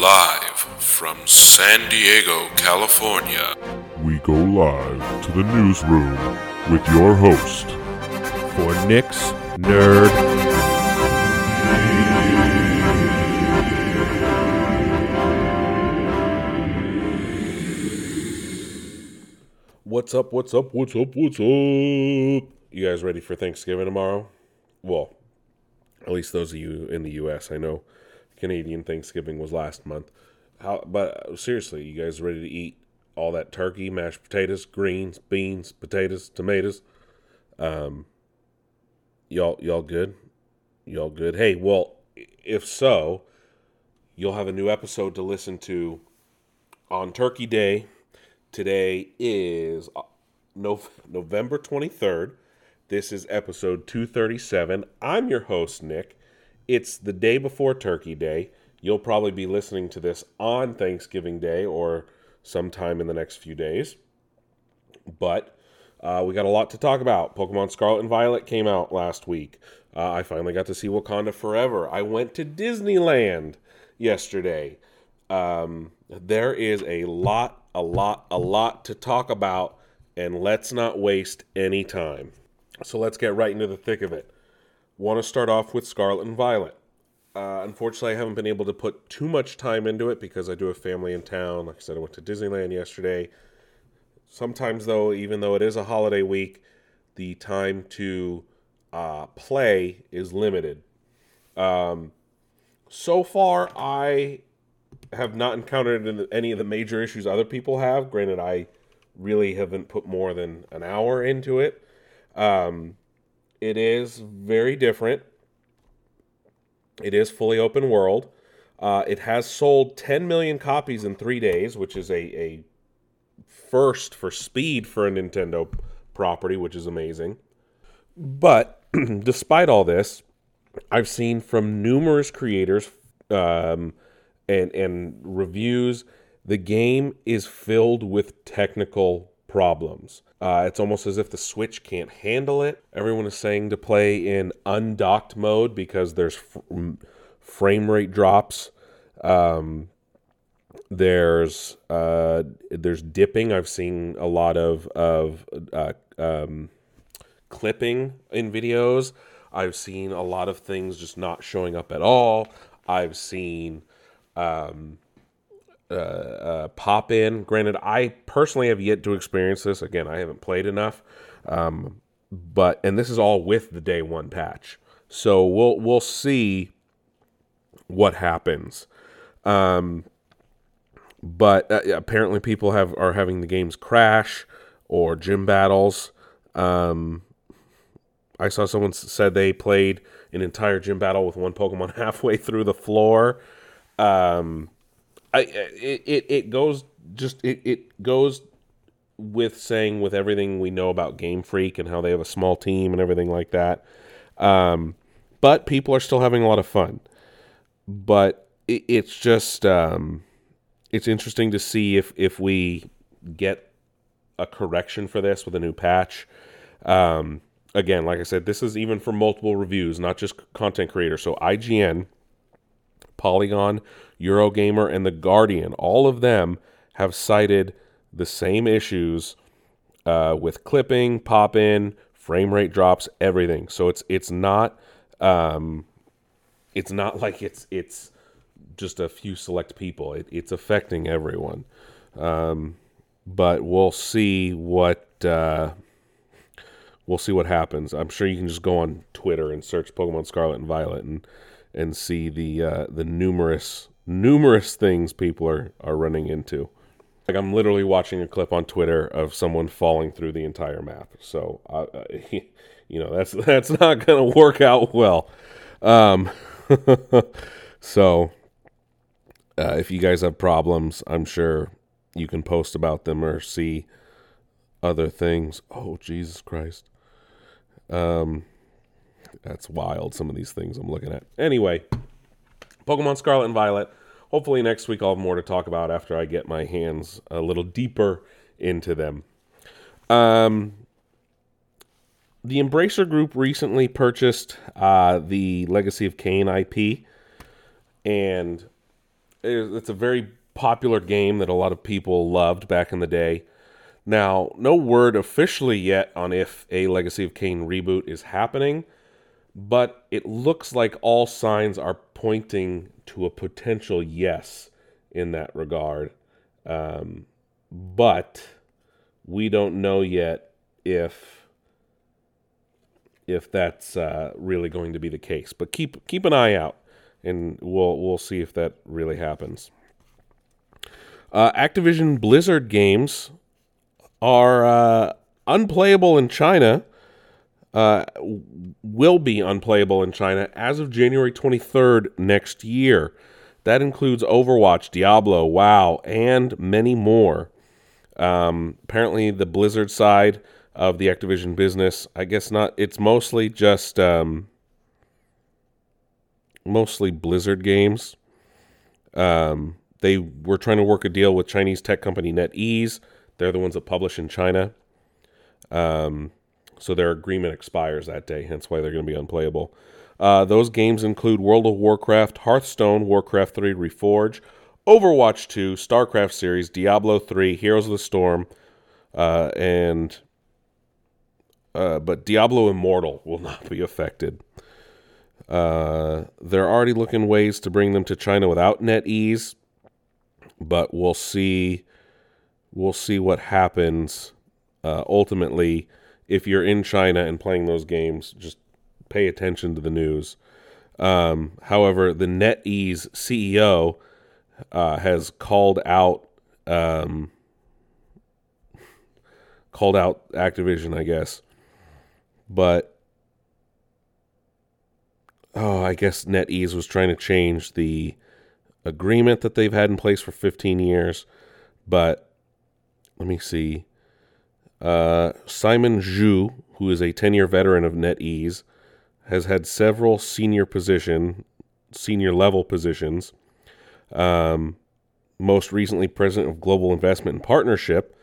Live from San Diego, California. We go live to the newsroom with your host, for Nick's Nerd. What's up? What's up? What's up? What's up? You guys ready for Thanksgiving tomorrow? Well, at least those of you in the U.S. I know Canadian Thanksgiving was last month. How? But seriously, you guys ready to eat all that turkey, mashed potatoes, greens, beans, potatoes, tomatoes? Um, y'all, y'all good? Y'all good? Hey, well, if so, you'll have a new episode to listen to on Turkey Day. Today is uh, November 23rd. This is episode 237. I'm your host, Nick. It's the day before Turkey Day. You'll probably be listening to this on Thanksgiving Day or sometime in the next few days. But uh, we got a lot to talk about. Pokemon Scarlet and Violet came out last week. Uh, I finally got to see Wakanda Forever. I went to Disneyland yesterday. Um, there is a lot, a lot, a lot to talk about, and let's not waste any time. So let's get right into the thick of it want to start off with Scarlet and Violet. Uh, unfortunately, I haven't been able to put too much time into it because I do have family in town. Like I said, I went to Disneyland yesterday. Sometimes, though, even though it is a holiday week, the time to uh, play is limited. Um, so far, I have not encountered any of the major issues other people have. Granted, I really haven't put more than an hour into it. Um, it is very different. It is fully open world. Uh, it has sold 10 million copies in three days, which is a, a first for speed for a Nintendo property, which is amazing. But despite all this, I've seen from numerous creators um, and and reviews, the game is filled with technical problems. Uh, it's almost as if the Switch can't handle it. Everyone is saying to play in undocked mode because there's f- frame rate drops. Um, there's uh, there's dipping. I've seen a lot of of uh, um, clipping in videos. I've seen a lot of things just not showing up at all. I've seen um, uh, uh, pop in. Granted, I personally have yet to experience this. Again, I haven't played enough, um, but and this is all with the day one patch. So we'll we'll see what happens. Um, but uh, apparently, people have are having the games crash or gym battles. Um, I saw someone said they played an entire gym battle with one Pokemon halfway through the floor. Um, I it, it, it goes just it, it goes with saying with everything we know about Game Freak and how they have a small team and everything like that. Um, but people are still having a lot of fun. But it, it's just um, it's interesting to see if if we get a correction for this with a new patch. Um, again, like I said, this is even for multiple reviews, not just content creators. So IGN, Polygon, Eurogamer, and The Guardian, all of them have cited the same issues uh, with clipping, pop in, frame rate drops, everything. So it's it's not um, it's not like it's it's just a few select people. It, it's affecting everyone. Um, but we'll see what uh, we'll see what happens. I'm sure you can just go on Twitter and search Pokemon Scarlet and Violet and and see the uh, the numerous numerous things people are are running into. Like I'm literally watching a clip on Twitter of someone falling through the entire map. So, uh, you know, that's that's not going to work out well. Um, so, uh, if you guys have problems, I'm sure you can post about them or see other things. Oh, Jesus Christ. Um, that's wild. Some of these things I'm looking at. Anyway, Pokemon Scarlet and Violet. Hopefully next week I'll have more to talk about after I get my hands a little deeper into them. Um, the Embracer Group recently purchased uh, the Legacy of Kain IP, and It's a very popular game that a lot of people loved back in the day. Now, no word officially yet on if a Legacy of Kain reboot is happening, but it looks like all signs are pointing to a potential yes in that regard. Um, but we don't know yet if if that's uh, really going to be the case. But keep keep an eye out, and we'll we'll see if that really happens. Uh, Activision Blizzard games are uh, unplayable in China. Uh, will be unplayable in China as of January 23rd next year. That includes Overwatch, Diablo, WoW, and many more. Um, apparently, the Blizzard side of the Activision business, I guess not. It's mostly just um, mostly Blizzard games. Um, they were trying to work a deal with Chinese tech company NetEase. They're the ones that publish in China. Um, so their agreement expires that day, hence why they're going to be unplayable. Uh, those games include World of Warcraft, Hearthstone, Warcraft 3 Reforge, Overwatch 2, StarCraft series, Diablo 3, Heroes of the Storm, uh, and uh, but Diablo Immortal will not be affected. Uh, they're already looking ways to bring them to China without NetEase, but we'll see. We'll see what happens. Uh, ultimately, if you're in China and playing those games, just pay attention to the news. Um, however, the NetEase CEO uh, has called out um, called out Activision, I guess, but oh, I guess NetEase was trying to change the agreement that they've had in place for 15 years, but let me see. Uh, Simon Zhu, who is a 10-year veteran of NetEase, has had several senior position, senior level positions. Um, most recently, president of Global Investment and Partnership,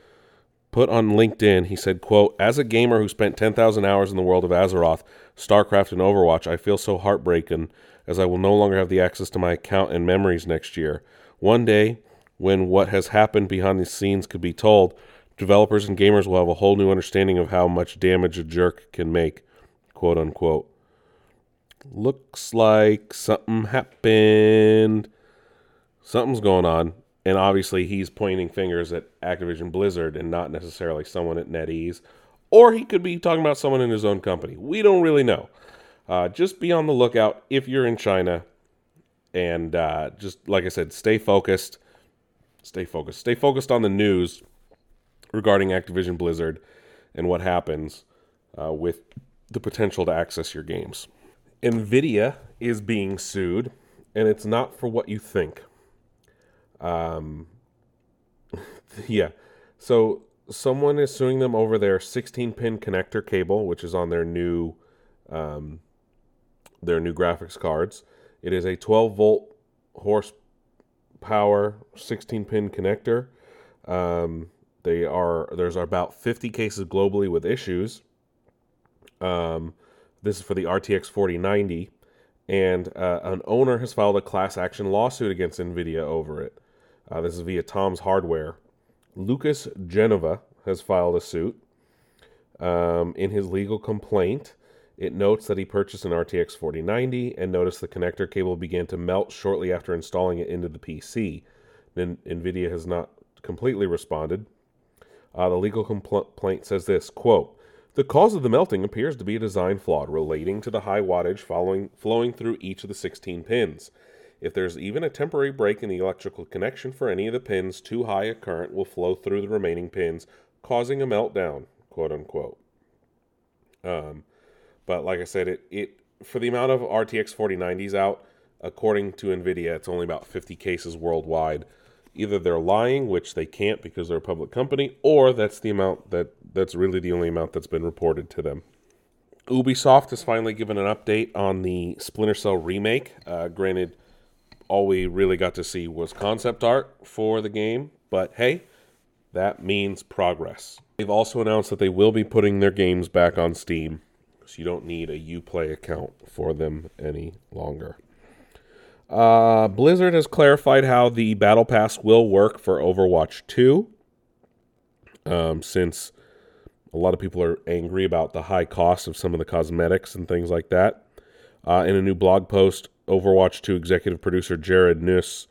put on LinkedIn, he said, quote, As a gamer who spent 10,000 hours in the world of Azeroth, StarCraft, and Overwatch, I feel so heartbroken as I will no longer have the access to my account and memories next year. One day, when what has happened behind the scenes could be told, developers and gamers will have a whole new understanding of how much damage a jerk can make, quote unquote. Looks like something happened. Something's going on. And obviously, he's pointing fingers at Activision Blizzard and not necessarily someone at NetEase. Or he could be talking about someone in his own company. We don't really know. Uh, just be on the lookout if you're in China. And uh, just like I said, stay focused. Stay focused. Stay focused on the news regarding Activision Blizzard and what happens uh, with the potential to access your games. NVIDIA is being sued, and it's not for what you think. Um, yeah. So someone is suing them over their 16 pin connector cable, which is on their new, um, their new graphics cards. It is a 12 volt horsepower 16 pin connector. Um, they are there's about 50 cases globally with issues. Um, this is for the RTX 4090, and uh, an owner has filed a class action lawsuit against NVIDIA over it. Uh, this is via Tom's Hardware. Lucas Genova has filed a suit. Um, in his legal complaint, it notes that he purchased an RTX 4090 and noticed the connector cable began to melt shortly after installing it into the PC. Then NVIDIA has not completely responded. Uh, the legal complaint says this quote, the cause of the melting appears to be a design flaw relating to the high wattage following, flowing through each of the 16 pins. If there's even a temporary break in the electrical connection for any of the pins, too high a current will flow through the remaining pins, causing a meltdown, quote unquote. Um, but like I said, it, it for the amount of RTX 4090s out, according to NVIDIA, it's only about 50 cases worldwide. Either they're lying, which they can't because they're a public company, or that's the amount that that's really the only amount that's been reported to them. Ubisoft has finally given an update on the Splinter Cell remake. Uh, granted, all we really got to see was concept art for the game, but hey, that means progress. They've also announced that they will be putting their games back on Steam, so you don't need a Uplay account for them any longer. Uh, Blizzard has clarified how the Battle Pass will work for Overwatch 2. Um, since a lot of people are angry about the high cost of some of the cosmetics and things like that. Uh, in a new blog post, Overwatch 2 executive producer Jared Neuss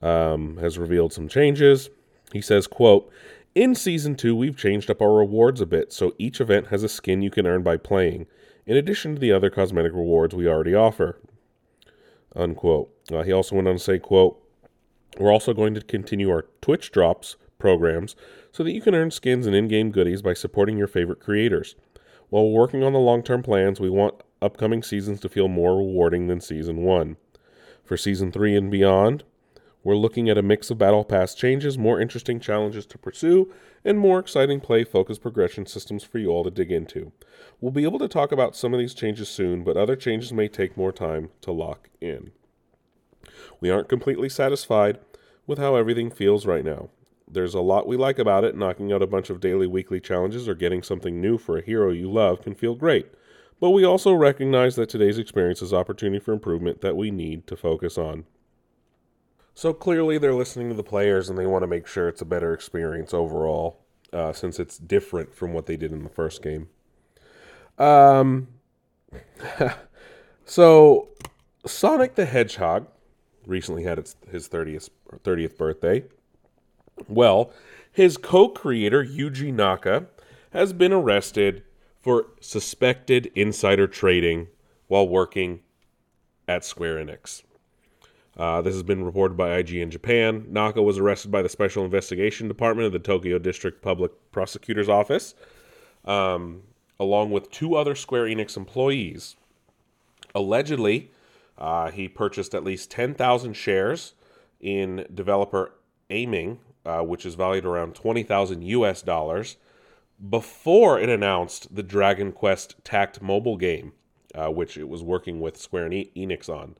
um, has revealed some changes. He says, quote, in season two, we've changed up our rewards a bit, so each event has a skin you can earn by playing, in addition to the other cosmetic rewards we already offer. Unquote. Uh, he also went on to say, quote, We're also going to continue our Twitch drops programs so that you can earn skins and in-game goodies by supporting your favorite creators. While we're working on the long-term plans, we want upcoming seasons to feel more rewarding than season one. For season three and beyond, we're looking at a mix of Battle Pass changes, more interesting challenges to pursue, and more exciting play focused progression systems for you all to dig into. We'll be able to talk about some of these changes soon, but other changes may take more time to lock in. We aren't completely satisfied with how everything feels right now. There's a lot we like about it. Knocking out a bunch of daily, weekly challenges or getting something new for a hero you love can feel great. But we also recognize that today's experience is opportunity for improvement that we need to focus on. So clearly, they're listening to the players and they want to make sure it's a better experience overall, uh, since it's different from what they did in the first game. Um, so Sonic the Hedgehog recently had its his 30th 30th birthday. Well, his co-creator Yuji Naka has been arrested for suspected insider trading while working at Square Enix. Uh, this has been reported by IGN Japan. Naka was arrested by the Special Investigation Department of the Tokyo District Public Prosecutor's Office, um, along with two other Square Enix employees. Allegedly, uh, he purchased at least 10,000 shares in developer Aiming, uh, which is valued around 20,000 US dollars, before it announced the Dragon Quest Tact mobile game, uh, which it was working with Square Enix on.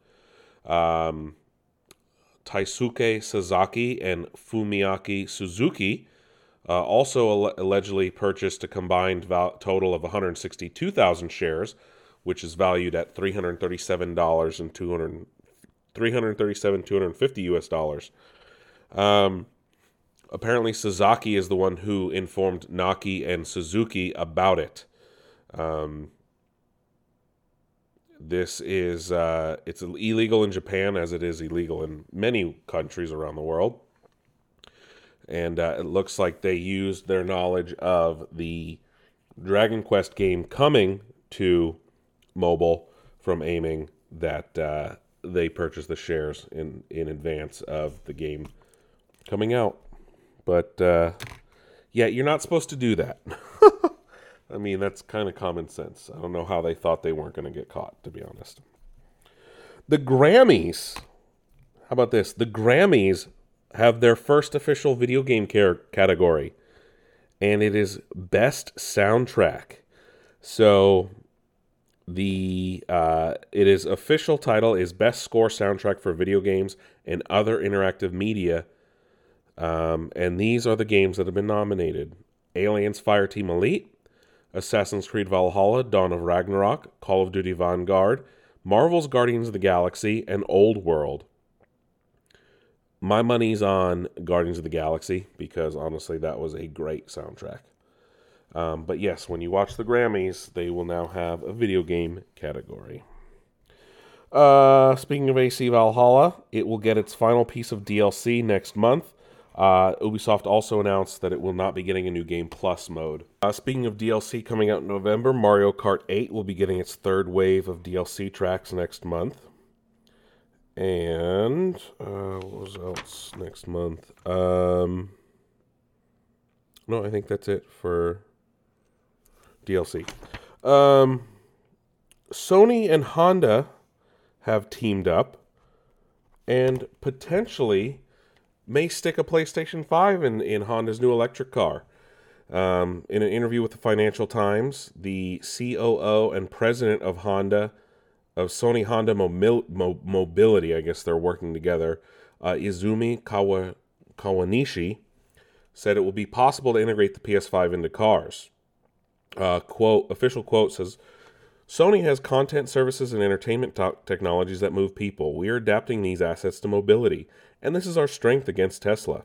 Um, Taisuke Sasaki and Fumiaki Suzuki uh, also al- allegedly purchased a combined val- total of 162,000 shares, which is valued at $337 and 200 337 250 US dollars. Um, apparently Sasaki is the one who informed Naki and Suzuki about it. Um, this is uh, it's illegal in Japan as it is illegal in many countries around the world, and uh, it looks like they used their knowledge of the Dragon Quest game coming to mobile from aiming that uh, they purchased the shares in in advance of the game coming out. But uh, yeah, you're not supposed to do that. I mean, that's kind of common sense. I don't know how they thought they weren't going to get caught, to be honest. The Grammys, how about this? The Grammys have their first official video game care category, and it is Best Soundtrack. So the uh, it is official title is Best Score Soundtrack for Video Games and Other Interactive Media. Um, and these are the games that have been nominated: Aliens Fire Team Elite, Assassin's Creed Valhalla, Dawn of Ragnarok, Call of Duty Vanguard, Marvel's Guardians of the Galaxy, and Old World. My money's on Guardians of the Galaxy because honestly, that was a great soundtrack. Um, but yes, when you watch the Grammys, they will now have a video game category. Uh, speaking of AC Valhalla, it will get its final piece of DLC next month. Uh, Ubisoft also announced that it will not be getting a new Game Plus mode. Uh, speaking of DLC coming out in November, Mario Kart 8 will be getting its third wave of DLC tracks next month. And uh, what was else next month? Um, no, I think that's it for DLC. Um, Sony and Honda have teamed up and potentially may stick a PlayStation 5 in, in Honda's new electric car. Um, in an interview with the Financial Times, the COO and president of Honda, of Sony Honda Mobil- Mo- Mobility, I guess they're working together, uh, Izumi Kawa- Kawanishi, said it will be possible to integrate the PS5 into cars. Uh, quote, official quote says, Sony has content services and entertainment to- technologies that move people. We are adapting these assets to mobility, and this is our strength against Tesla.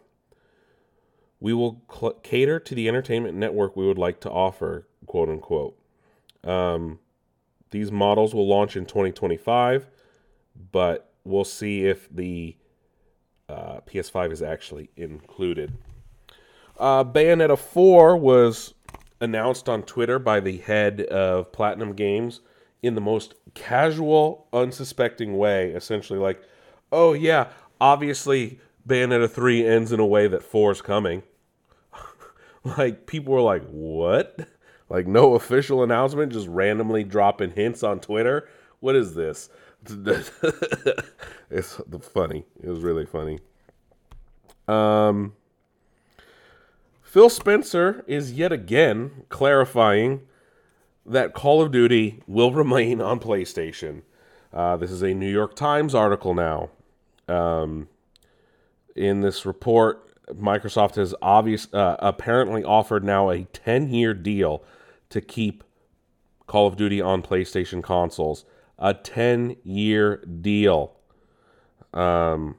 We will cl- cater to the entertainment network we would like to offer, quote unquote. Um, these models will launch in 2025, but we'll see if the uh, PS5 is actually included. Uh, Bayonetta 4 was announced on Twitter by the head of Platinum Games in the most casual, unsuspecting way. Essentially, like, oh, yeah, obviously Bayonetta 3 ends in a way that 4 is coming. like, people were like, what? Like, no official announcement, just randomly dropping hints on Twitter? What is this? it's funny. It was really funny. Um, Phil Spencer is yet again clarifying that Call of Duty will remain on PlayStation. Uh, this is a New York Times article now. Um, in this report, Microsoft has obvious uh, apparently offered now a 10-year deal to keep Call of Duty on PlayStation consoles. A 10-year deal. Um,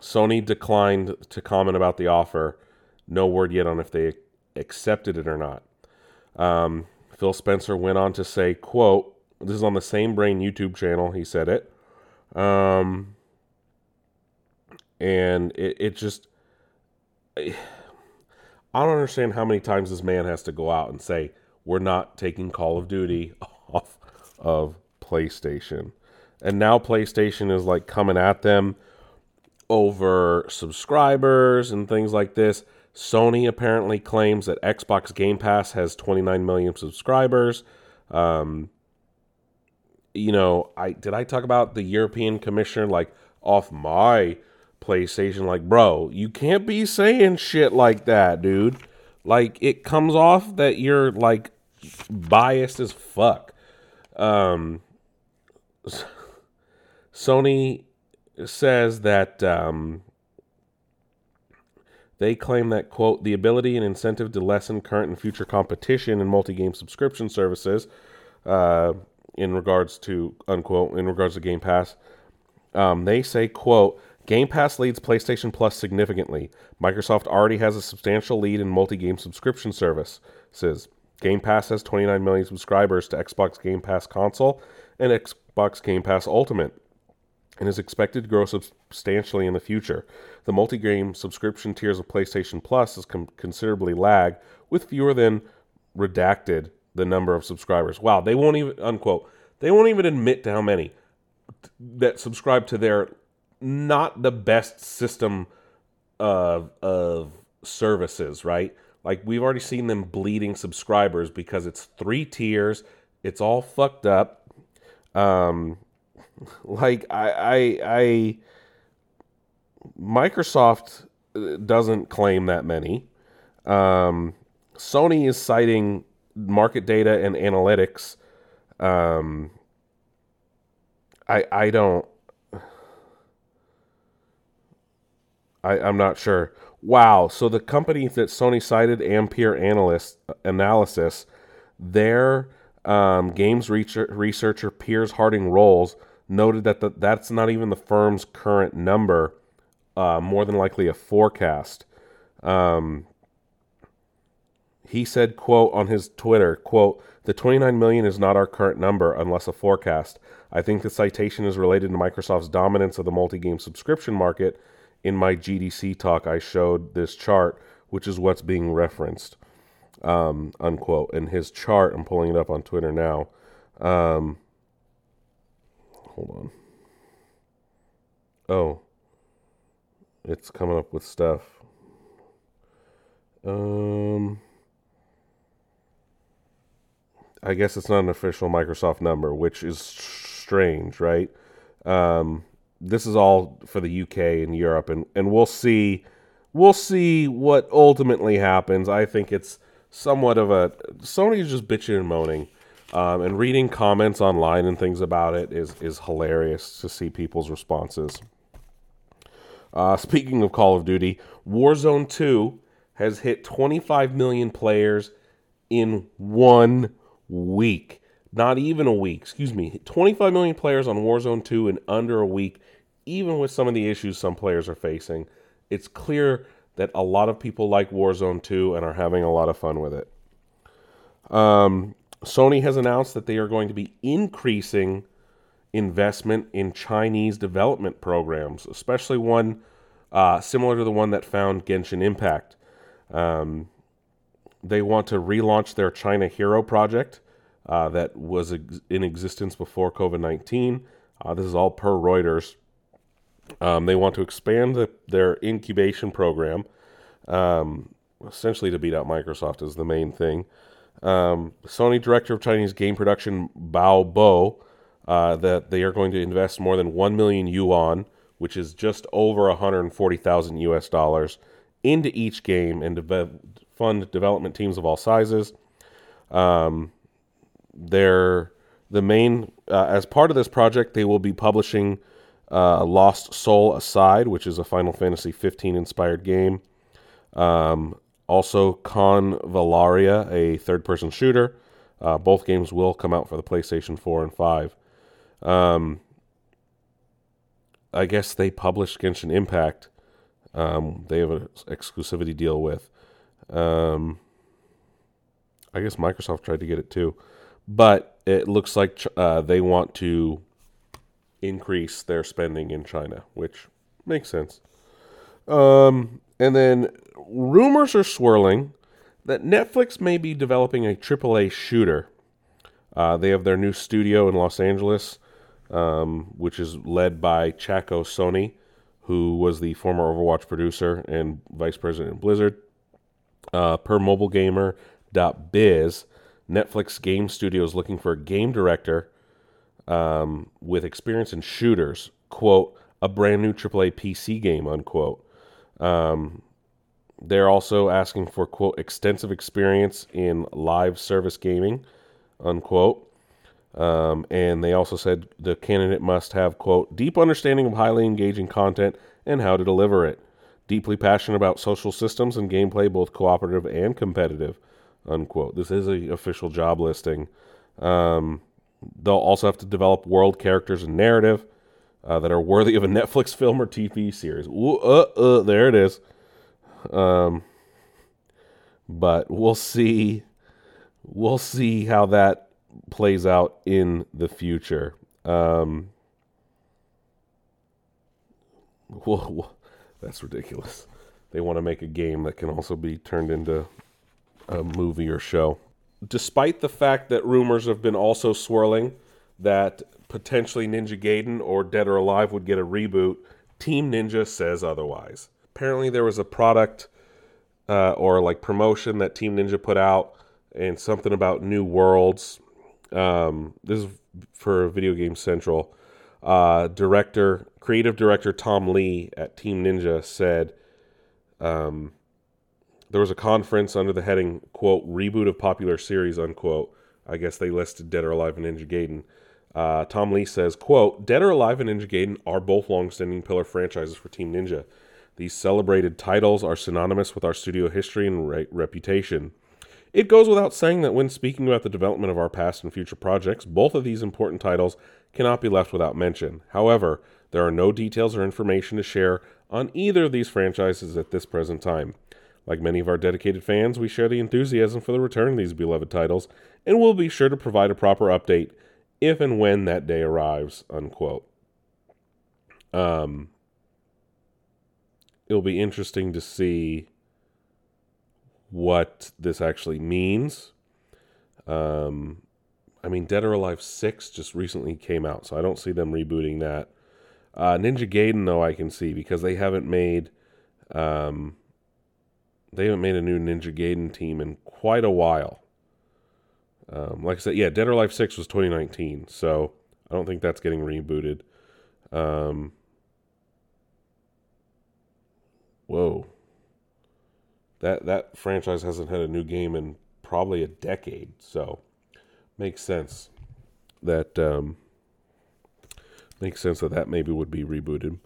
Sony declined to comment about the offer. No word yet on if they accepted it or not. Um, Phil Spencer went on to say, quote, this is on the same brain YouTube channel, he said it. Um, and it, it just I don't understand how many times this man has to go out and say, we're not taking Call of Duty off of PlayStation. And now PlayStation is like coming at them over subscribers and things like this. Sony apparently claims that Xbox Game Pass has 29 million subscribers. Um, you know, I did I talk about the European Commissioner like off my PlayStation? Like, bro, you can't be saying shit like that, dude. Like, it comes off that you're like biased as fuck. Um, Sony says that um, they claim that quote the ability and incentive to lessen current and future competition in multi-game subscription services uh, in regards to unquote in regards to Game Pass. Um, they say quote Game Pass leads PlayStation Plus significantly. Microsoft already has a substantial lead in multi-game subscription services. Game Pass has 29 million subscribers to Xbox Game Pass console and Xbox Game Pass Ultimate and is expected to grow substantially in the future. The multi-game subscription tiers of PlayStation Plus has com- considerably lag, with fewer than redacted the number of subscribers. Wow, they won't even unquote. They won't even admit to how many that subscribe to their not the best system of of services, right? Like we've already seen them bleeding subscribers because it's three tiers. It's all fucked up. Um, like I, I, I, Microsoft uh, doesn't claim that many. Um, Sony is citing market data and analytics. Um, I, I don't. I, I'm not sure. Wow. So the company that Sony cited, Ampere Analyst Analysis, their um, games researcher Piers Harding Rolls noted that the, that's not even the firm's current number, uh, more than likely a forecast. Um, he said, quote, on his Twitter, quote, the 29 million is not our current number unless a forecast. I think the citation is related to Microsoft's dominance of the multi-game subscription market. In my GDC talk, I showed this chart, which is what's being referenced, um, unquote. And his chart, I'm pulling it up on Twitter now. Um, Hold on. Oh. It's coming up with stuff. Um I guess it's not an official Microsoft number, which is strange, right? Um, this is all for the UK and Europe, and, and we'll see we'll see what ultimately happens. I think it's somewhat of a Sony's just bitching and moaning. Um, and reading comments online and things about it is is hilarious to see people's responses. Uh, speaking of Call of Duty, Warzone 2 has hit 25 million players in one week. not even a week, excuse me, 25 million players on Warzone 2 in under a week, even with some of the issues some players are facing. It's clear that a lot of people like Warzone 2 and are having a lot of fun with it. Um, Sony has announced that they are going to be increasing investment in Chinese development programs, especially one uh, similar to the one that found Genshin Impact. Um, they want to relaunch their China Hero project uh, that was ex- in existence before COVID 19. Uh, this is all per Reuters. Um, they want to expand the, their incubation program, um, essentially to beat out Microsoft, is the main thing. Um, Sony director of Chinese game production Bao Bo uh, that they are going to invest more than 1 million yuan, which is just over 140,000 US dollars, into each game and de- fund development teams of all sizes. Um, they're the main, uh, as part of this project, they will be publishing uh, Lost Soul Aside, which is a Final Fantasy 15 inspired game. Um, also, Convallaria, a third person shooter. Uh, both games will come out for the PlayStation 4 and 5. Um, I guess they published Genshin Impact. Um, they have an exclusivity deal with. Um, I guess Microsoft tried to get it too. But it looks like uh, they want to increase their spending in China, which makes sense. Um, and then rumors are swirling that Netflix may be developing a AAA shooter. Uh, they have their new studio in Los Angeles, um, which is led by Chacko Sonny, who was the former Overwatch producer and vice president at Blizzard. Uh, per mobilegamer.biz, Netflix Game Studio is looking for a game director um, with experience in shooters, quote, a brand new AAA PC game, unquote. Um, they're also asking for, quote, extensive experience in live service gaming, unquote. Um, and they also said the candidate must have, quote, deep understanding of highly engaging content and how to deliver it. Deeply passionate about social systems and gameplay, both cooperative and competitive, unquote. This is a official job listing. Um, they'll also have to develop world characters and narrative uh, that are worthy of a Netflix film or TV series. Ooh, uh, uh, there it is. Um, but we'll see. We'll see how that plays out in the future. Um, well, well, that's ridiculous. They want to make a game that can also be turned into a movie or show. Despite the fact that rumors have been also swirling that potentially Ninja Gaiden or Dead or Alive would get a reboot, Team Ninja says otherwise. Apparently, there was a product uh, or like promotion that Team Ninja put out and something about new worlds. Um, this is for Video Game Central. Uh, director, creative director Tom Lee at Team Ninja said um, there was a conference under the heading "quote reboot of popular series" unquote. I guess they listed Dead or Alive and Ninja Gaiden. Uh, Tom Lee says, "quote Dead or Alive and Ninja Gaiden are both long-standing pillar franchises for Team Ninja. These celebrated titles are synonymous with our studio history and re- reputation." It goes without saying that when speaking about the development of our past and future projects, both of these important titles cannot be left without mention. However, there are no details or information to share on either of these franchises at this present time. Like many of our dedicated fans, we share the enthusiasm for the return of these beloved titles, and we'll be sure to provide a proper update if and when that day arrives. Unquote. Um, it'll be interesting to see what this actually means. Um, I mean, Dead or Alive 6 just recently came out, so I don't see them rebooting that. Uh, Ninja Gaiden, though, I can see because they haven't made. Um, they haven't made a new Ninja Gaiden team in quite a while. Um, like I said, yeah, Dead or Alive 6 was 2019, so I don't think that's getting rebooted. Um, whoa. That that franchise hasn't had a new game in probably a decade, so makes sense that um, makes sense that that maybe would be rebooted.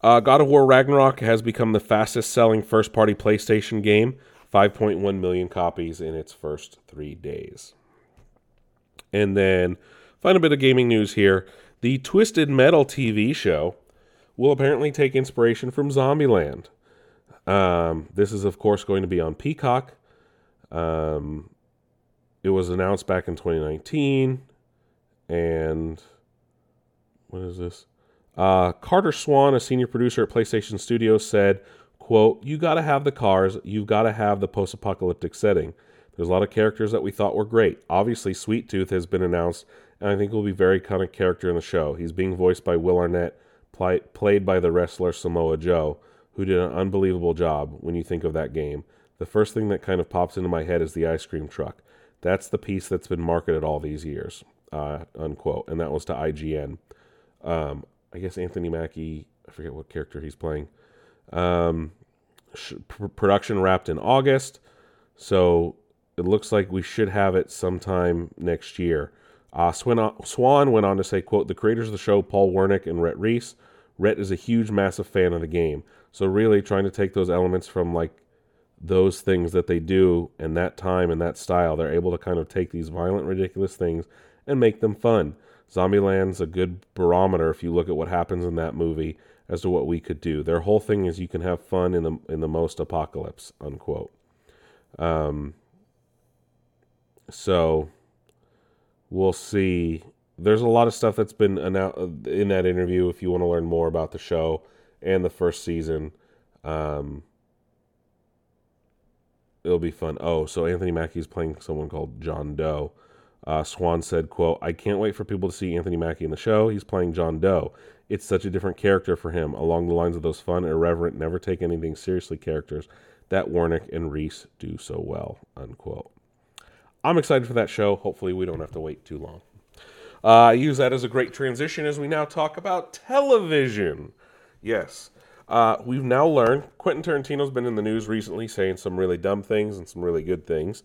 Uh, God of War Ragnarok has become the fastest selling first party PlayStation game, 5.1 million copies in its first three days. And then, find a bit of gaming news here. The Twisted Metal TV show will apparently take inspiration from Zombieland. Um, this is, of course, going to be on Peacock. Um, it was announced back in 2019. And what is this? Uh, Carter Swan, a senior producer at PlayStation Studios, said, quote, You got to have the cars. You've got to have the post apocalyptic setting. There's a lot of characters that we thought were great. Obviously, Sweet Tooth has been announced, and I think will be very kind of character in the show. He's being voiced by Will Arnett, pl- played by the wrestler Samoa Joe, who did an unbelievable job when you think of that game. The first thing that kind of pops into my head is the ice cream truck. That's the piece that's been marketed all these years, uh, unquote. And that was to IGN. Um, I guess Anthony Mackie, I forget what character he's playing. Um, sh- pr- production wrapped in August. So it looks like we should have it sometime next year. Uh, Swan went on to say, quote, the creators of the show, Paul Wernick and Rhett Reese. Rhett is a huge, massive fan of the game. So really trying to take those elements from like those things that they do and that time and that style, they're able to kind of take these violent, ridiculous things and make them fun. Zombieland's a good barometer if you look at what happens in that movie as to what we could do. Their whole thing is you can have fun in the in the most apocalypse, unquote. Um, so we'll see. There's a lot of stuff that's been announced in that interview. If you want to learn more about the show and the first season, um, it'll be fun. Oh, so Anthony Mackie's playing someone called John Doe. Uh, Swan said, "quote I can't wait for people to see Anthony Mackie in the show. He's playing John Doe. It's such a different character for him, along the lines of those fun, irreverent, never take anything seriously characters that Wernick and Reese do so well." Unquote. I'm excited for that show. Hopefully, we don't have to wait too long. Uh, I use that as a great transition as we now talk about television. Yes, uh, we've now learned Quentin Tarantino's been in the news recently saying some really dumb things and some really good things.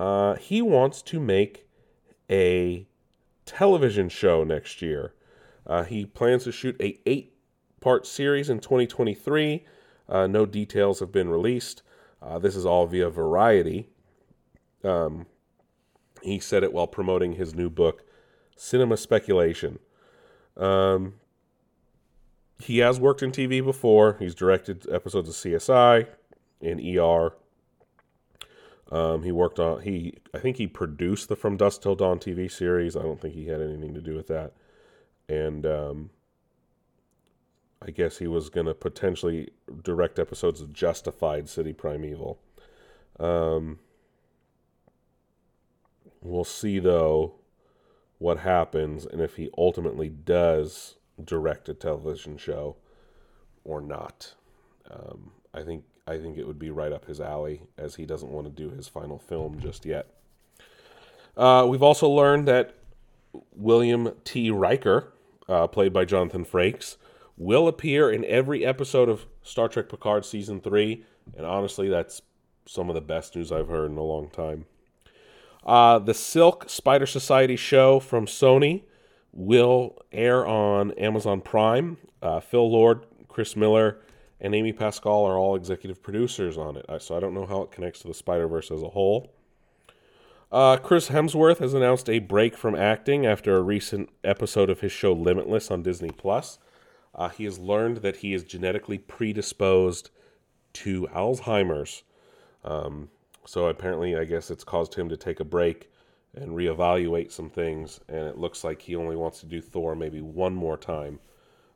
Uh, he wants to make a television show next year. Uh, he plans to shoot a eight part series in 2023. Uh, no details have been released. Uh, this is all via Variety. Um, he said it while promoting his new book, Cinema Speculation. Um, he has worked in TV before. He's directed episodes of CSI and ER. Um, he worked on he I think he produced the From Dusk Till Dawn TV series. I don't think he had anything to do with that. And um, I guess he was going to potentially direct episodes of Justified City Primeval. Um, we'll see though what happens and if he ultimately does direct a television show or not. Um, I think I think it would be right up his alley, as he doesn't want to do his final film just yet. Uh, we've also learned that William T. Riker, uh, played by Jonathan Frakes, will appear in every episode of Star Trek Picard season three, and honestly, that's some of the best news I've heard in a long time. Uh, the Silk Spider Society show from Sony will air on Amazon Prime. Uh, Phil Lord, Chris Miller, and Amy Pascal are all executive producers on it. So I don't know how it connects to the Spider Verse as a whole. Uh, Chris Hemsworth has announced a break from acting after a recent episode of his show Limitless on Disney Plus. Uh, he has learned that he is genetically predisposed to Alzheimer's. Um, so apparently, I guess it's caused him to take a break and reevaluate some things. And it looks like he only wants to do Thor maybe one more time,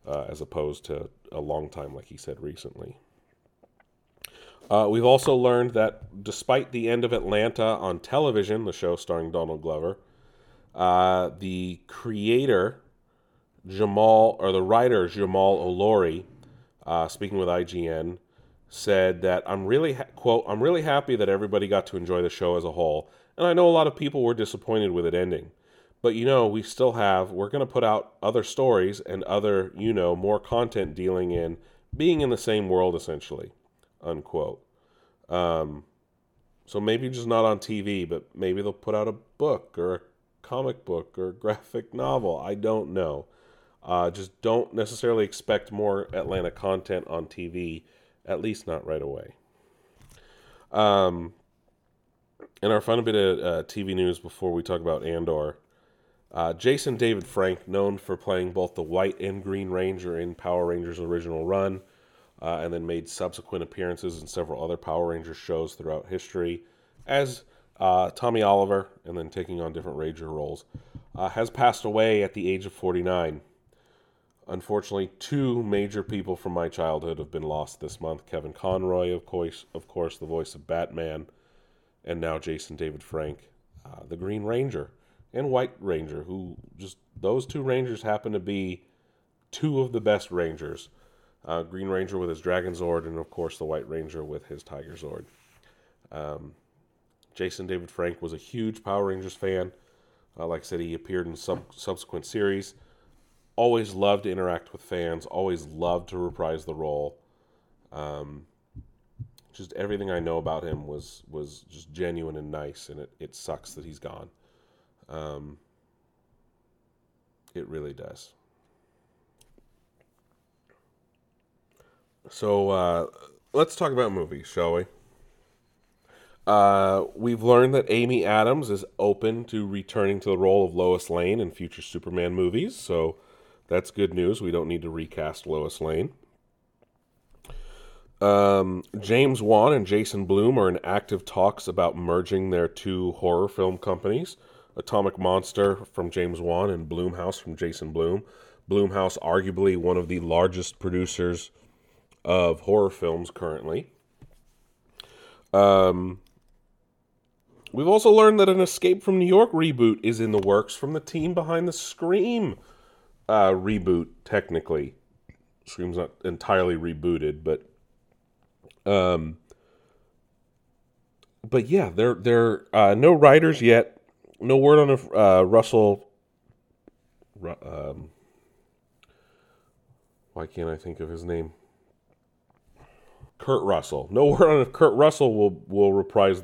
uh, as opposed to a long time, like he said recently. Uh, we've also learned that despite the end of Atlanta on television, the show starring Donald Glover, uh, the creator Jamal or the writer Jamal Olori, uh, speaking with IGN, said that I'm really ha- quote I'm really happy that everybody got to enjoy the show as a whole, and I know a lot of people were disappointed with it ending. But you know, we still have, we're going to put out other stories and other, you know, more content dealing in being in the same world essentially, unquote. Um, so maybe just not on TV, but maybe they'll put out a book or a comic book or a graphic novel. I don't know. Uh, just don't necessarily expect more Atlanta content on TV, at least not right away. Um, in our fun bit of uh, TV news before we talk about Andor, uh, Jason David Frank, known for playing both the White and Green Ranger in Power Rangers original run, uh, and then made subsequent appearances in several other Power Rangers shows throughout history, as uh, Tommy Oliver, and then taking on different Ranger roles, uh, has passed away at the age of 49. Unfortunately, two major people from my childhood have been lost this month. Kevin Conroy, of course, of course, the voice of Batman, and now Jason David Frank, uh, the Green Ranger, and White Ranger, who just those two Rangers happen to be two of the best Rangers. Uh, Green Ranger with his Dragon Zord, and of course the White Ranger with his Tiger Zord. Um, Jason David Frank was a huge Power Rangers fan. Uh, like I said, he appeared in some subsequent series. Always loved to interact with fans. Always loved to reprise the role. Um, just everything I know about him was was just genuine and nice, and it, it sucks that he's gone. Um, it really does. So uh, let's talk about movies, shall we? Uh, we've learned that Amy Adams is open to returning to the role of Lois Lane in future Superman movies, so that's good news. We don't need to recast Lois Lane. Um, James Wan and Jason Blum are in active talks about merging their two horror film companies Atomic Monster from James Wan and Blumhouse from Jason Blum. Blumhouse, arguably one of the largest producers of horror films currently. Um, we've also learned that an Escape from New York reboot is in the works from the team behind the Scream uh, reboot, technically. Scream's not entirely rebooted, but um, but yeah, there there uh, no writers yet. No word on if uh, Russell. Um, why can't I think of his name? Kurt Russell. No word on if Kurt Russell will will reprise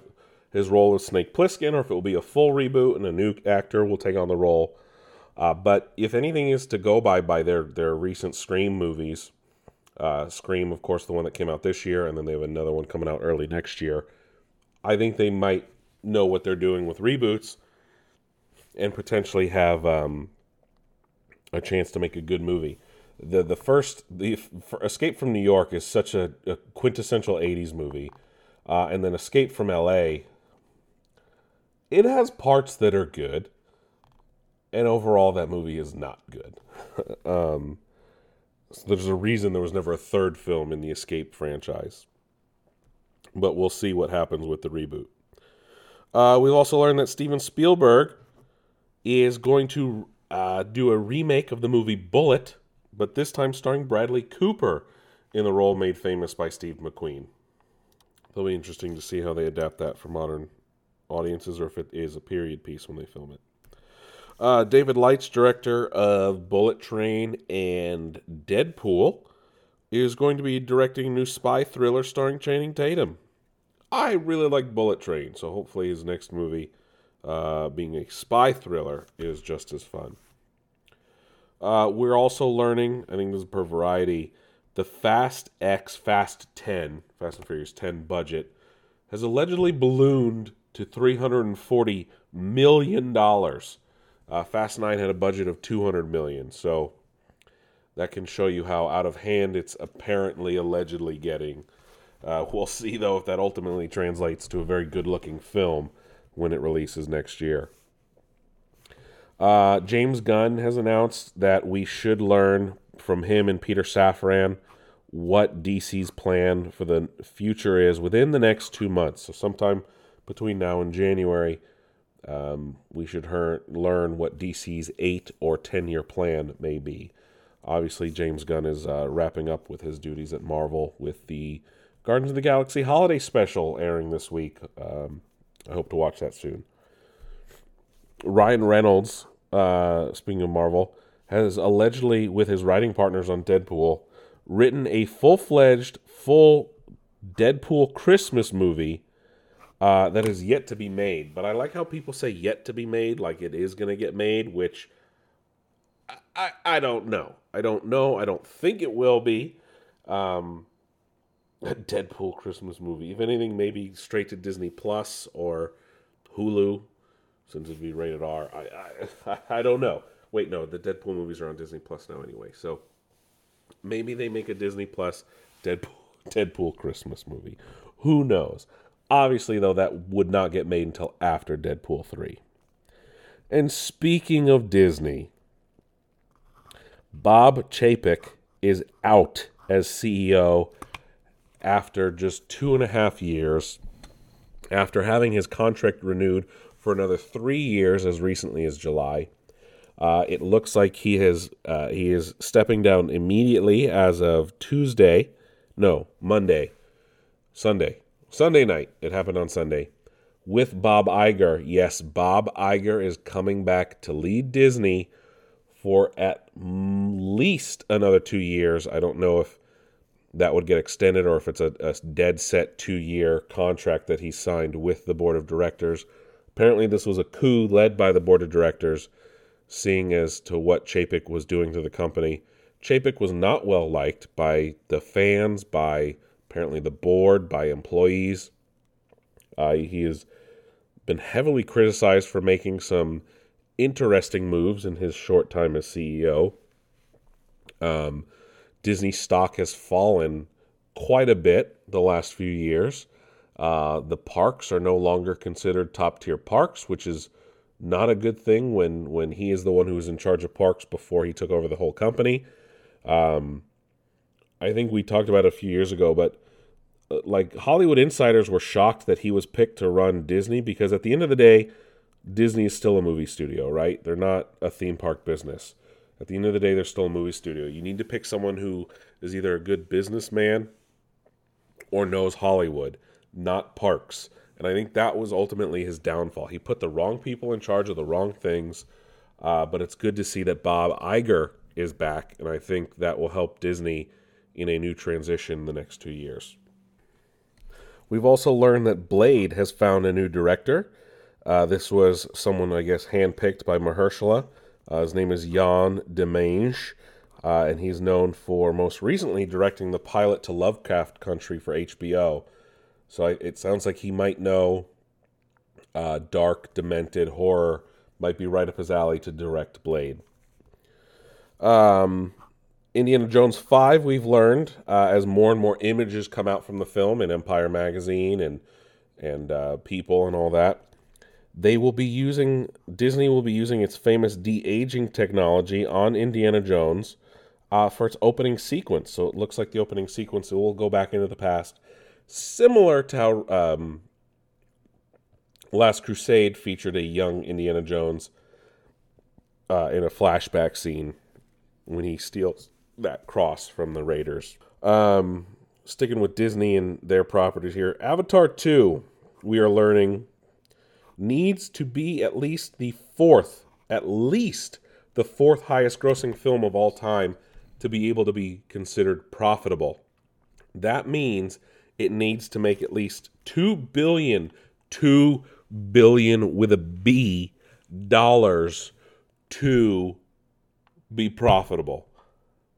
his role as Snake Plissken, or if it will be a full reboot and a new actor will take on the role. Uh, but if anything is to go by by their their recent Scream movies, uh, Scream, of course, the one that came out this year, and then they have another one coming out early next year. I think they might know what they're doing with reboots and potentially have um, a chance to make a good movie. The the first the Escape from New York is such a, a quintessential '80s movie, uh, and then Escape from L.A. It has parts that are good, and overall that movie is not good. um, so there's a reason there was never a third film in the Escape franchise. But we'll see what happens with the reboot. Uh, we've also learned that Steven Spielberg is going to uh, do a remake of the movie Bullitt, but this time starring Bradley Cooper in the role made famous by Steve McQueen. It'll be interesting to see how they adapt that for modern audiences or if it is a period piece when they film it. Uh, David Leitch, director of Bullet Train and Deadpool, is going to be directing a new spy thriller starring Channing Tatum. I really like Bullet Train, so hopefully his next movie, uh, being a spy thriller, is just as fun. Uh, we're also learning, I think this is per variety, the Fast X Fast 10, Fast and Furious 10 budget has allegedly ballooned to $340 million uh, Fast Nine had a budget of 200 million, so that can show you how out of hand it's apparently allegedly getting. Uh, we'll see though if that ultimately translates to a very good-looking film when it releases next year. Uh, James Gunn has announced that we should learn from him and Peter Safran what DC's plan for the future is within the next two months. So, sometime between now and January, um, we should learn what DC's eight or ten year plan may be. Obviously, James Gunn is uh, wrapping up with his duties at Marvel with the Guardians of the Galaxy holiday special airing this week. Um, I hope to watch that soon. Ryan Reynolds, uh, speaking of Marvel, has allegedly, with his writing partners on Deadpool, written a full fledged, full Deadpool Christmas movie uh, that is yet to be made. But I like how people say yet to be made, like it is going to get made, which I, I, I, don't know. I don't know. I don't think it will be. Um, a Deadpool Christmas movie. If anything, maybe straight to Disney Plus or Hulu, since it'd be rated R. I, I I don't know. Wait, no, the Deadpool movies are on Disney Plus now anyway. So maybe they make a Disney Plus Deadpool Deadpool Christmas movie. Who knows? Obviously, though, that would not get made until after Deadpool 3. And speaking of Disney, Bob Chapek is out as CEO after just two and a half years, after having his contract renewed for another three years as recently as July. Uh, it looks like he has uh, he is stepping down immediately as of Tuesday, no Monday, Sunday, Sunday night. It happened on Sunday with Bob Iger. Yes, Bob Iger is coming back to lead Disney for at least another two years. I don't know if that would get extended or if it's a, a dead set two year contract that he signed with the board of directors. Apparently, this was a coup led by the board of directors, seeing as to what Chapek was doing to the company. Chapek was not well liked by the fans, by apparently the board, by employees. Uh, he has been heavily criticized for making some interesting moves in his short time as CEO. Um, Disney stock has fallen quite a bit the last few years. Uh, the parks are no longer considered top tier parks, which is not a good thing when when he is the one who was in charge of parks before he took over the whole company. Um, I think we talked about it a few years ago, but uh, like Hollywood insiders were shocked that he was picked to run Disney because at the end of the day, Disney is still a movie studio, right? They're not a theme park business. At the end of the day, they're still a movie studio. You need to pick someone who is either a good businessman or knows Hollywood, not parks. And I think that was ultimately his downfall. He put the wrong people in charge of the wrong things. Uh, but it's good to see that Bob Iger is back, and I think that will help Disney in a new transition the next two years. We've also learned that Blade has found a new director. Uh, this was someone, I guess, handpicked by Mahershala. Uh, his name is Yann Demange, uh, and he's known for most recently directing the pilot to Lovecraft Country for HBO. So I, it sounds like he might know uh, dark, demented horror. Might be right up his alley to direct Blade. Um, Indiana Jones 5, we've learned, uh, as more and more images come out from the film in Empire Magazine and, and uh, People and all that, they will be using, Disney will be using its famous de aging technology on Indiana Jones uh, for its opening sequence. So it looks like the opening sequence will go back into the past, similar to how um, Last Crusade featured a young Indiana Jones uh, in a flashback scene when he steals that cross from the Raiders. Um, sticking with Disney and their properties here, Avatar 2, we are learning, needs to be at least the fourth, at least the fourth highest grossing film of all time to be able to be considered profitable. That means it needs to make at least 2 billion, 2 billion with a B dollars to be profitable.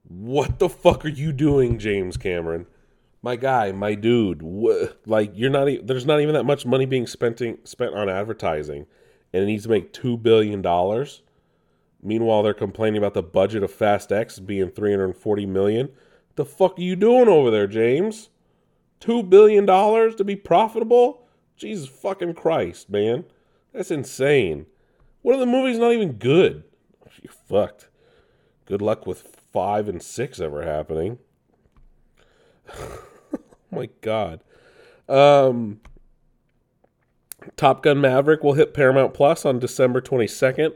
What the fuck are you doing, James Cameron? My guy, my dude, wh- like you're not. E- there's not even that much money being spent spent on advertising, and it needs to make two billion dollars. Meanwhile, they're complaining about the budget of Fast X being 340 million. The fuck are you doing over there, James? Two billion dollars to be profitable? Jesus fucking Christ, man. That's insane. What are the movies not even good? You're fucked. Good luck with five and six ever happening. oh my god. Um, Top Gun Maverick will hit Paramount Plus on December 22nd.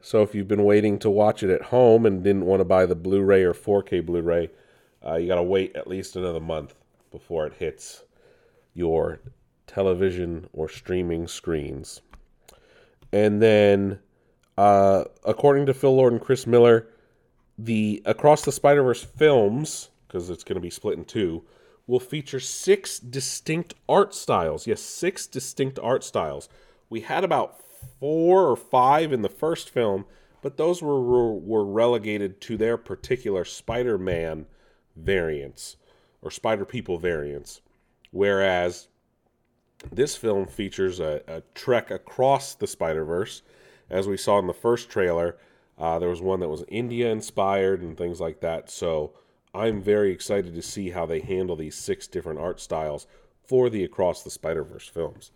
So if you've been waiting to watch it at home and didn't want to buy the Blu-ray or 4K Blu-ray, uh, you got to wait at least another month before it hits your television or streaming screens. And then, uh, according to Phil Lord and Chris Miller, the Across the Spider Verse films, because it's going to be split in two, will feature six distinct art styles. Yes, six distinct art styles. We had about four or five in the first film, but those were were relegated to their particular Spider-Man variants or Spider People variants. Whereas This film features a, a trek across the Spider Verse. As we saw in the first trailer, uh, there was one that was India inspired and things like that. So I'm very excited to see how they handle these six different art styles for the Across the Spider Verse films.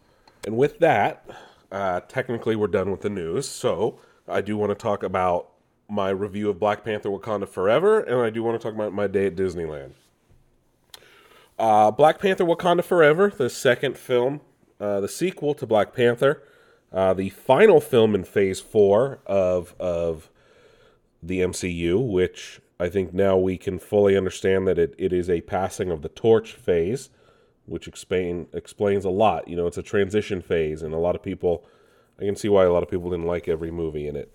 And with that, uh, technically we're done with the news. So I do want to talk about my review of Black Panther Wakanda Forever, and I do want to talk about my day at Disneyland. Uh, Black Panther Wakanda Forever, the second film, uh, the sequel to Black Panther, uh, the final film in phase four of, of the MCU, which I think now we can fully understand that it, it is a passing of the torch phase, which explain, explains a lot. You know, it's a transition phase, and a lot of people, I can see why a lot of people didn't like every movie in it.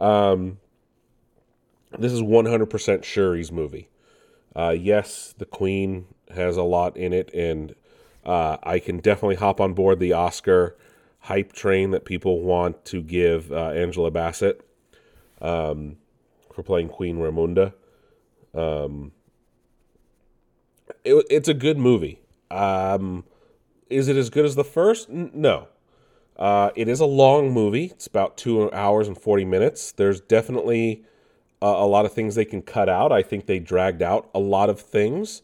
Um, this is 100% Shuri's movie. Uh, yes, the Queen has a lot in it, and uh, I can definitely hop on board the Oscar hype train that people want to give uh, Angela Bassett um, for playing Queen Ramonda. Um, it, it's a good movie. Um, is it as good as the first? N- no. Uh, it is a long movie. It's about two hours and 40 minutes. There's definitely a lot of things they can cut out. I think they dragged out a lot of things,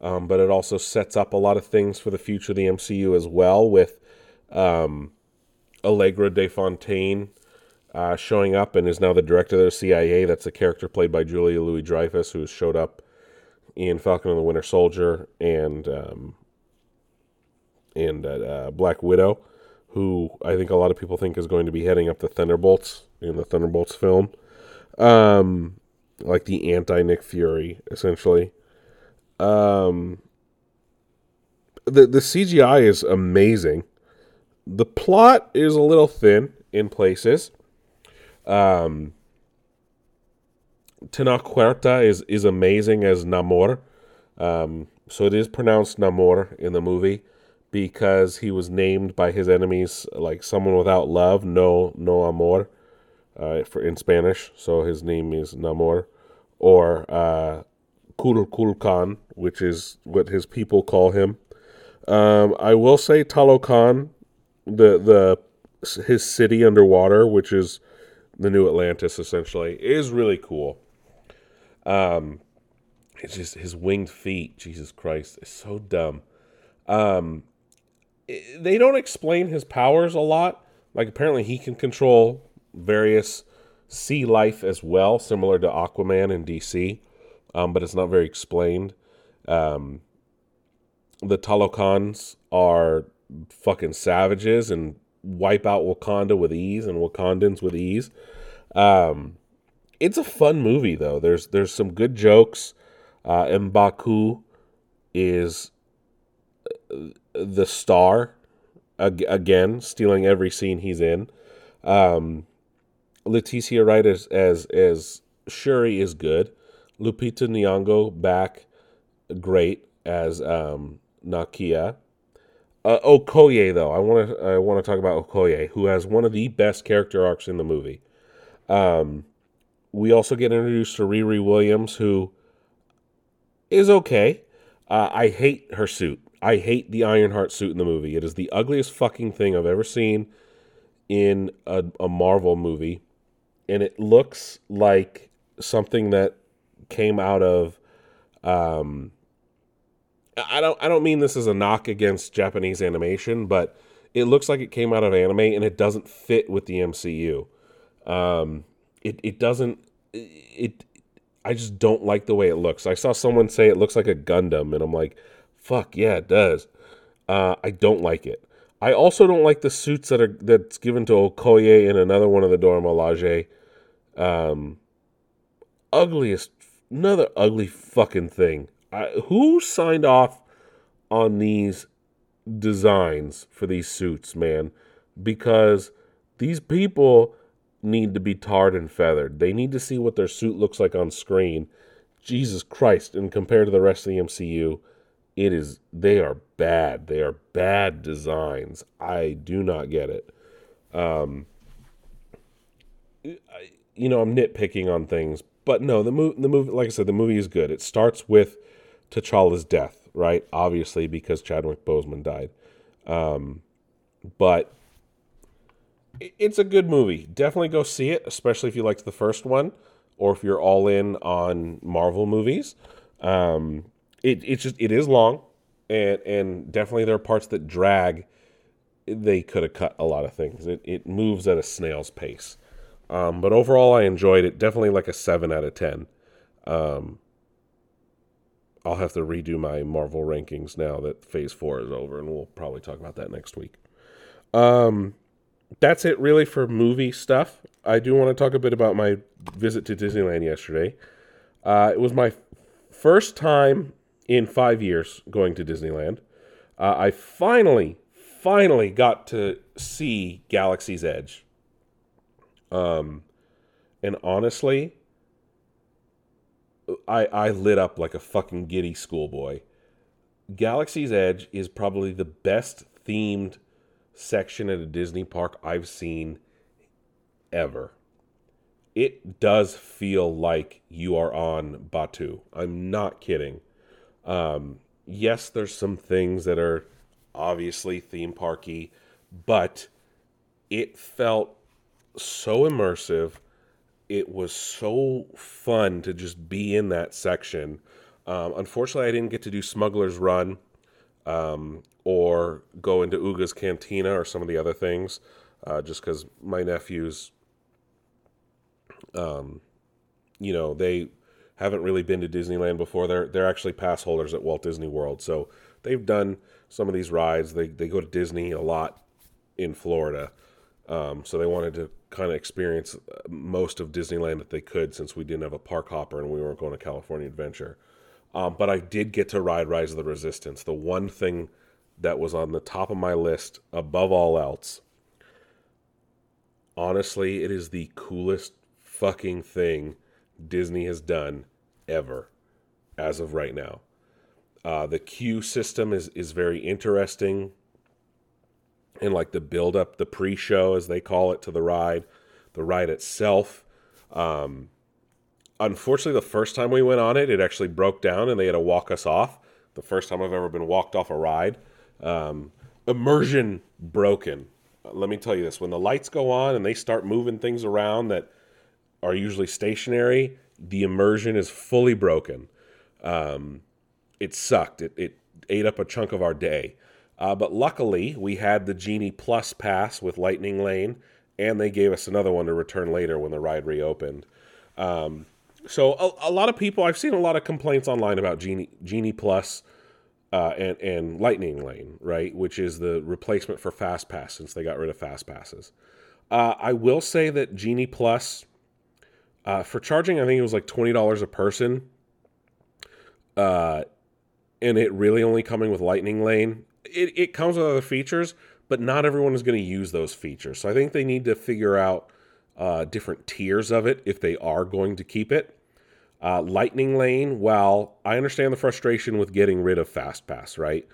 um, but it also sets up a lot of things for the future of the MCU as well with um, Allegra De Fontaine uh, showing up and is now the director of the CIA. That's a character played by Julia Louis Dreyfus, who showed up in Falcon and the Winter Soldier and um, and uh, Black Widow, who I think a lot of people think is going to be heading up the Thunderbolts in the Thunderbolts film, um, like the anti Nick Fury, essentially. Um, the the CGI is amazing. The plot is a little thin in places. Um, Tenoch is is amazing as Namor. Um, so it is pronounced Namor in the movie because he was named by his enemies like someone without love, no no amor, uh, for in Spanish. So his name is Namor, or uh, Kul which is what his people call him. Um, I will say Talokan, the the his city underwater, which is the new Atlantis, essentially, is really cool. Um, it's just his winged feet. Jesus Christ, is so dumb. Um, they don't explain his powers a lot. Like apparently he can control various sea life as well, similar to Aquaman in DC, um, but it's not very explained. Um, the Talokans are fucking savages and wipe out Wakanda with ease and Wakandans with ease. Um, it's a fun movie though. There's there's some good jokes. Uh, Mbaku is uh, the star ag- again, stealing every scene he's in. Um, Letitia Wright as as as Shuri is good. Lupita Nyong'o back great as um, Nakia. Uh, Okoye though, I want to I want to talk about Okoye, who has one of the best character arcs in the movie. Um, we also get introduced to Riri Williams, who is okay. Uh, I hate her suit. I hate the Ironheart suit in the movie. It is the ugliest fucking thing I've ever seen in a, a Marvel movie, and it looks like something that came out of. Um, I don't. I don't mean this as a knock against Japanese animation, but it looks like it came out of anime, and it doesn't fit with the MCU. Um, it it doesn't. It. I just don't like the way it looks. I saw someone say it looks like a Gundam, and I'm like, Fuck yeah, it does. Uh, I don't like it. I also don't like the suits that are that's given to Okoye in another one of the Dora Milaje. Um, ugliest, another ugly fucking thing. I, who signed off on these designs for these suits, man? Because these people need to be tarred and feathered. They need to see what their suit looks like on screen. Jesus Christ! And compared to the rest of the MCU, it is they are bad they are bad designs i do not get it um I, you know i'm nitpicking on things but no the movie the movie like i said the movie is good it starts with t'challa's death right obviously because chadwick boseman died Um, but it's a good movie. Definitely go see it, especially if you liked the first one, or if you're all in on Marvel movies. Um, it it's just it is long, and and definitely there are parts that drag. They could have cut a lot of things. It it moves at a snail's pace. Um, but overall, I enjoyed it. Definitely like a seven out of ten. Um, I'll have to redo my Marvel rankings now that Phase Four is over, and we'll probably talk about that next week. Um, that's it really for movie stuff. I do want to talk a bit about my visit to Disneyland yesterday. Uh, it was my first time in five years going to Disneyland. Uh, I finally, finally got to see Galaxy's Edge. Um, and honestly, I I lit up like a fucking giddy schoolboy. Galaxy's Edge is probably the best themed section at a Disney park I've seen ever. It does feel like you are on Batuu. I'm not kidding. Um, yes, there's some things that are obviously theme parky, but it felt so immersive. It was so fun to just be in that section. Um, unfortunately, I didn't get to do Smuggler's Run um, or go into Oga's Cantina or some of the other things, uh, just because my nephews, um, you know, they haven't really been to Disneyland before. They're they're actually pass holders at Walt Disney World, so they've done some of these rides. They they go to Disney a lot in Florida, um, so they wanted to kind of experience uh, most of Disneyland that they could since we didn't have a park hopper and we weren't going to California Adventure. Um, but I did get to ride Rise of the Resistance, the one thing that was on the top of my list above all else. Honestly, it is the coolest fucking thing Disney has done ever as of right now. Uh, the queue system is, is very interesting and like the build up, the pre show as they call it to the ride, the ride itself. Um, unfortunately, the first time we went on it, it actually broke down and they had to walk us off. The first time I've ever been walked off a ride. Um, immersion broken. Let me tell you this when the lights go on and they start moving things around that are usually stationary, the immersion is fully broken. Um, it sucked. It, it ate up a chunk of our day. Uh, but luckily, we had the Genie Plus pass with Lightning Lane, and they gave us another one to return later when the ride reopened. Um, so a, a lot of people, I've seen a lot of complaints online about Genie Genie Plus, uh, and and Lightning Lane, right, which is the replacement for Fast Pass since they got rid of Fast Passes. Uh, I will say that Genie Plus, uh, for charging, I think it was like twenty dollars a person. And it really only coming with Lightning Lane. It, it comes with other features, but not everyone is going to use those features. So I think they need to figure out uh, different tiers of it if they are going to keep it. Uh, Lightning Lane, well, I understand the frustration with getting rid of Fast Pass, right?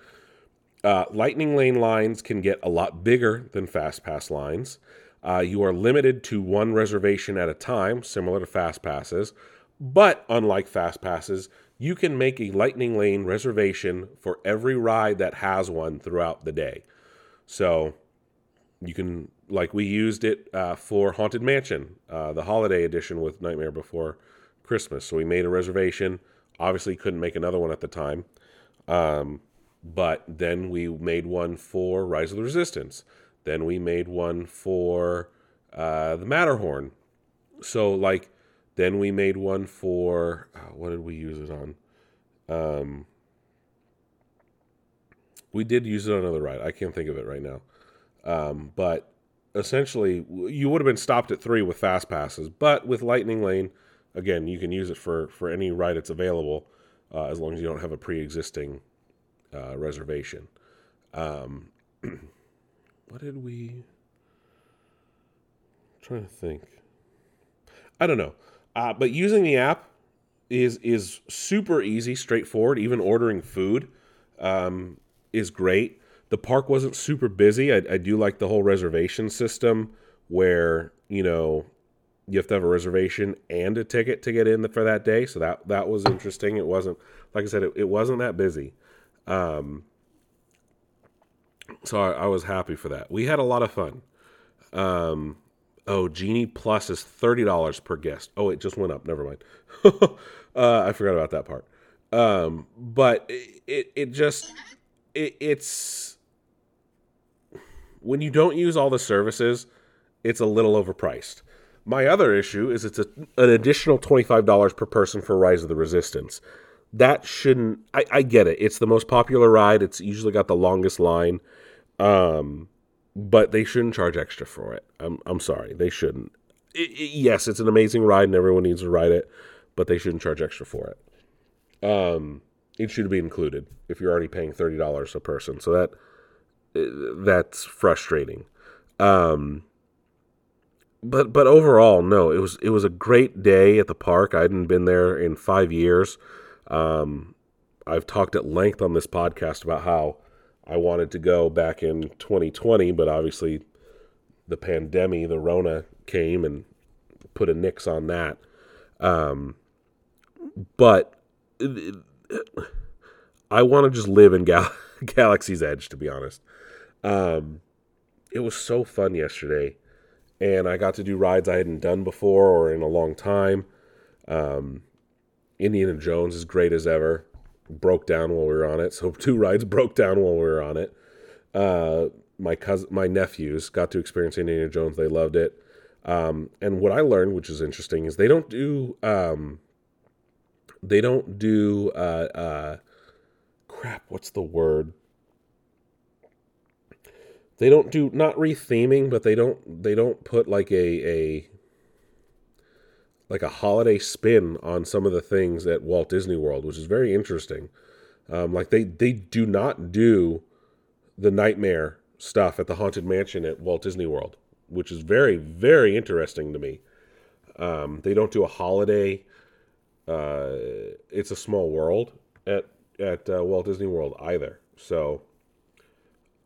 Uh, Lightning Lane lines can get a lot bigger than Fast Pass lines. Uh, you are limited to one reservation at a time, similar to Fast Passes. But unlike Fast Passes, you can make a Lightning Lane reservation for every ride that has one throughout the day. So you can, like we used it uh, for Haunted Mansion, uh, the holiday edition with Nightmare Before Christmas. So we made a reservation. Obviously, couldn't make another one at the time. Um, but then we made one for Rise of the Resistance. Then we made one for uh, the Matterhorn. So, like, then we made one for uh, what did we use it on? Um, we did use it on another ride. I can't think of it right now. Um, but essentially, you would have been stopped at three with fast passes, but with Lightning Lane, again, you can use it for for any ride that's available, uh, as long as you don't have a pre-existing uh, reservation. Um, what did we? I'm trying to think. I don't know, uh, but using the app is is super easy, straightforward. Even ordering food um, is great. The park wasn't super busy. I, I do like the whole reservation system where you know you have to have a reservation and a ticket to get in for that day. So that that was interesting. It wasn't like I said, it, it wasn't that busy. Um, so I, I was happy for that. We had a lot of fun. Um, oh, Genie Plus is thirty dollars per guest. Oh, it just went up. Never mind. uh, I forgot about that part. Um, but it, it, just it, it's when you don't use all the services, it's a little overpriced. My other issue is it's a, an additional twenty five dollars per person for Rise of the Resistance. That shouldn't. I, I get it. It's the most popular ride. It's usually got the longest line. Um, but they shouldn't charge extra for it. I'm I'm sorry, they shouldn't. I- I- yes, it's an amazing ride and everyone needs to ride it, but they shouldn't charge extra for it. Um, it should be included if you're already paying thirty dollars a person. So that uh, that's frustrating. Um, but but overall, no, it was it was a great day at the park. I hadn't been there in five years. Um, I've talked at length on this podcast about how I wanted to go back in 2020, but obviously the pandemic, the Rona came and put a nix on that. Um, but I want to just live in Gal- Galaxy's Edge, to be honest. Um, it was so fun yesterday, and I got to do rides I hadn't done before or in a long time. Um, Indiana Jones is great as ever. Broke down while we were on it, so two rides broke down while we were on it. Uh, my cousin, my nephews got to experience Indiana Jones. They loved it. Um, and what I learned, which is interesting, is they don't do um, they don't do uh, uh, crap. What's the word? They don't do not retheming, but they don't they don't put like a a like a holiday spin on some of the things at Walt Disney World, which is very interesting. Um, like they they do not do the nightmare stuff at the haunted mansion at Walt Disney World, which is very very interesting to me. Um, they don't do a holiday. Uh, it's a small world at at uh, Walt Disney World either. So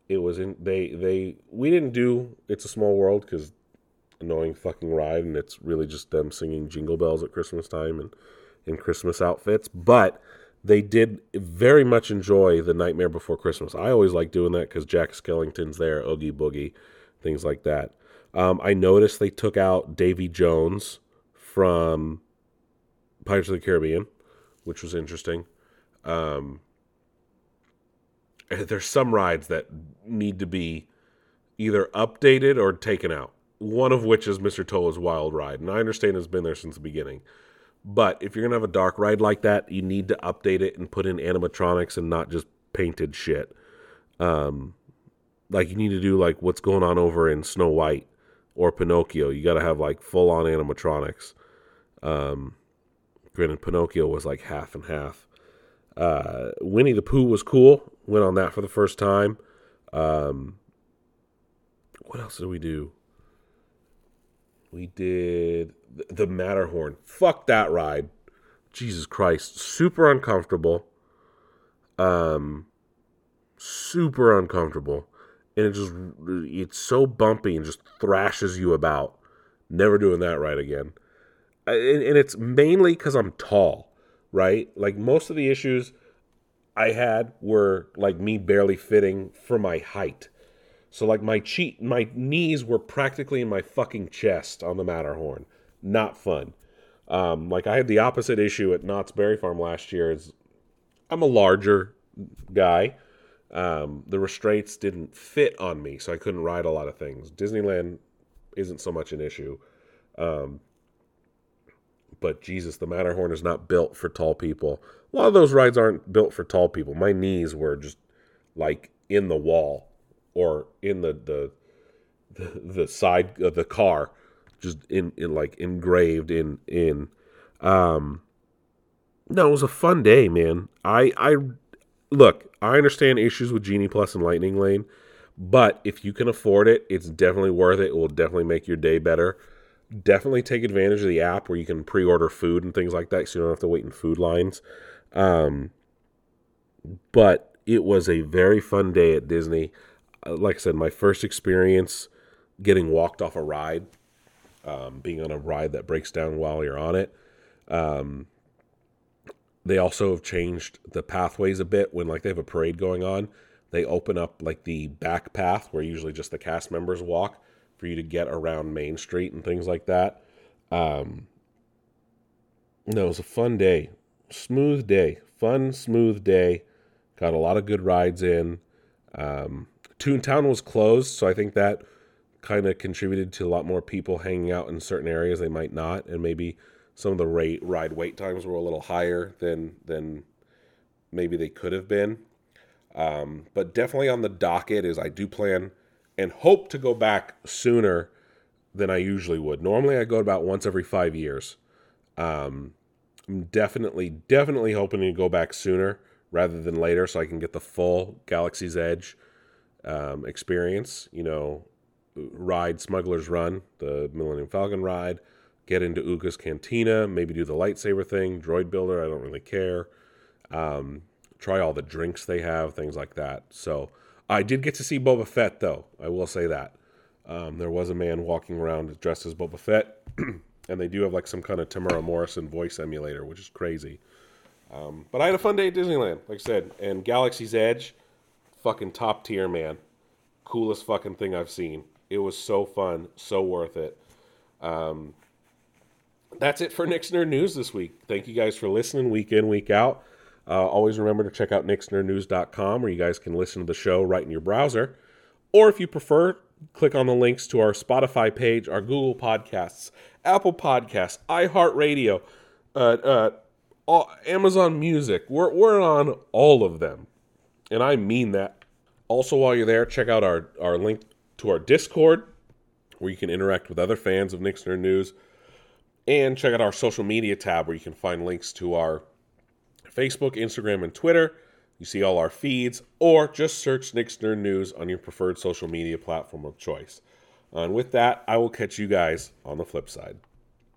it was in they they we didn't do it's a small world because annoying fucking ride and it's really just them singing jingle bells at christmas time and in christmas outfits. But they did very much enjoy the nightmare before christmas. I always like doing that because jack skellington's there oogie boogie things like that. Um, i noticed they took out davy jones from pirates of the caribbean which was interesting. Um, there's some rides that need to be either updated or taken out. One of which is Mr. Toad's Wild Ride, and I understand it's been there since the beginning. But if you're gonna have a dark ride like that, you need to update it and put in animatronics and not just painted shit. Um, like you need to do like what's going on over in Snow White or Pinocchio. You got to have like full on animatronics. Um, granted, Pinocchio was like half and half. Uh, Winnie the Pooh was cool. Went on that for the first time. Um, what else did we do? We did the Matterhorn. Fuck that ride. Jesus Christ. Super uncomfortable. Um, super uncomfortable. And it just, it's so bumpy and just thrashes you about. Never doing that ride again. And, and it's mainly because I'm tall, right? Like most of the issues I had were like me barely fitting for my height. So like my cheek, my knees were practically in my fucking chest on the Matterhorn. Not fun. Um, like I had the opposite issue at Knott's Berry Farm last year. Is I'm a larger guy. Um, the restraints didn't fit on me, so I couldn't ride a lot of things. Disneyland isn't so much an issue. Um, but Jesus, the Matterhorn is not built for tall people. A lot of those rides aren't built for tall people. My knees were just like in the wall or in the the the, side of the car, just in, in like engraved in in. Um, no, it was a fun day, man. I I look. I understand issues with Genie Plus and Lightning Lane, but if you can afford it, it's definitely worth it. It will definitely make your day better definitely take advantage of the app where you can pre-order food and things like that so you don't have to wait in food lines um, but it was a very fun day at disney Uh, like i said my first experience getting walked off a ride um, being on a ride that breaks down while you're on it um, they also have changed the pathways a bit when like they have a parade going on they open up like the back path where usually just the cast members walk for you to get around Main Street and things like that. Um, no, it was a fun day, smooth day, fun, smooth day. Got a lot of good rides in. Um, Toontown was closed, so I think that kind of contributed to a lot more people hanging out in certain areas they might not, and maybe some of the rate, ride wait times were a little higher than than maybe they could have been. Um, but definitely on the docket is I do plan and hope to go back sooner than I usually would. Normally I go about once every five years. Um, I'm definitely, definitely hoping to go back sooner rather than later so I can get the full Galaxy's Edge um, experience. You know, ride Smuggler's Run, the Millennium Falcon ride, get into Oga's Cantina, maybe do the lightsaber thing, Droid Builder, I don't really care. Um, try all the drinks they have, things like that. So I did get to see Boba Fett, though. I will say that. Um, there was a man walking around dressed as Boba Fett, and they do have like some kind of Temuera Morrison voice emulator, which is crazy. Um, but I had a fun day at Disneyland, like I said, and Galaxy's Edge, fucking top tier, man. Coolest fucking thing I've seen. It was so fun, so worth it. Um, that's it for Nick's Nerd News this week. Thank you guys for listening week in, week out. Uh, always remember to check out nicksnerdnews.com where you guys can listen to the show right in your browser. Or if you prefer, click on the links to our Spotify page, our Google Podcasts, Apple Podcasts, iHeartRadio, uh, uh, Amazon Music. We're, we're on all of them. And I mean that. Also, while you're there, check out our, our link to our Discord where you can interact with other fans of Nick's Nerd News. And check out our social media tab where you can find links to our Facebook, Instagram, and Twitter. You see all our feeds, or just search Nick's Nerd News on your preferred social media platform of choice. And with that, I will catch you guys on the flip side.